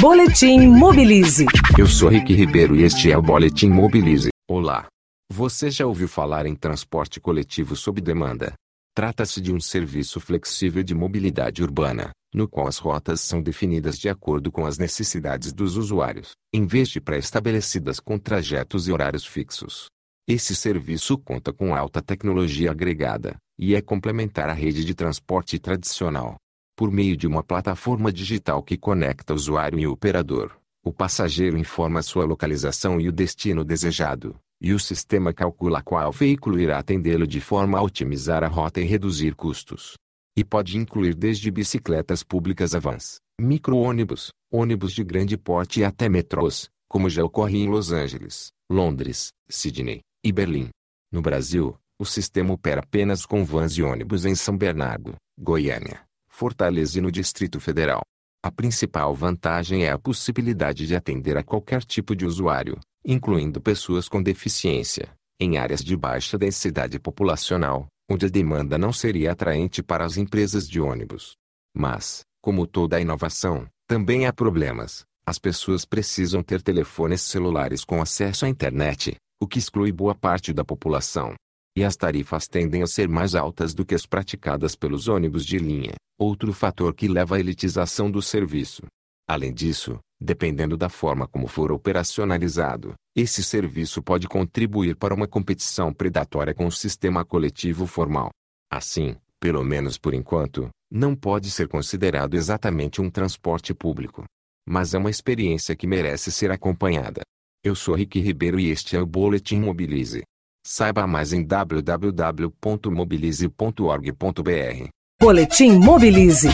Boletim Mobilize. Eu sou Rick Ribeiro e este é o Boletim Mobilize. Olá. Você já ouviu falar em transporte coletivo sob demanda? Trata-se de um serviço flexível de mobilidade urbana, no qual as rotas são definidas de acordo com as necessidades dos usuários, em vez de pré-estabelecidas com trajetos e horários fixos. Esse serviço conta com alta tecnologia agregada, e é complementar à rede de transporte tradicional. Por meio de uma plataforma digital que conecta usuário e operador, o passageiro informa sua localização e o destino desejado, e o sistema calcula qual veículo irá atendê-lo de forma a otimizar a rota e reduzir custos. E pode incluir desde bicicletas públicas a vans, micro-ônibus, ônibus de grande porte e até metrôs, como já ocorre em Los Angeles, Londres, Sydney, e Berlim. No Brasil, o sistema opera apenas com vans e ônibus em São Bernardo, Goiânia, Fortaleza e no Distrito Federal. A principal vantagem é a possibilidade de atender a qualquer tipo de usuário, incluindo pessoas com deficiência, em áreas de baixa densidade populacional, onde a demanda não seria atraente para as empresas de ônibus. Mas, como toda inovação, também há problemas. As pessoas precisam ter telefones celulares com acesso à internet, o que exclui boa parte da população. E as tarifas tendem a ser mais altas do que as praticadas pelos ônibus de linha, outro fator que leva à elitização do serviço. Além disso, dependendo da forma como for operacionalizado, esse serviço pode contribuir para uma competição predatória com o sistema coletivo formal. Assim, pelo menos por enquanto, não pode ser considerado exatamente um transporte público. Mas é uma experiência que merece ser acompanhada. Eu sou Rick Ribeiro e este é o Boletim Mobilize. Saiba mais em www.mobilize.org.br. Boletim Mobilize.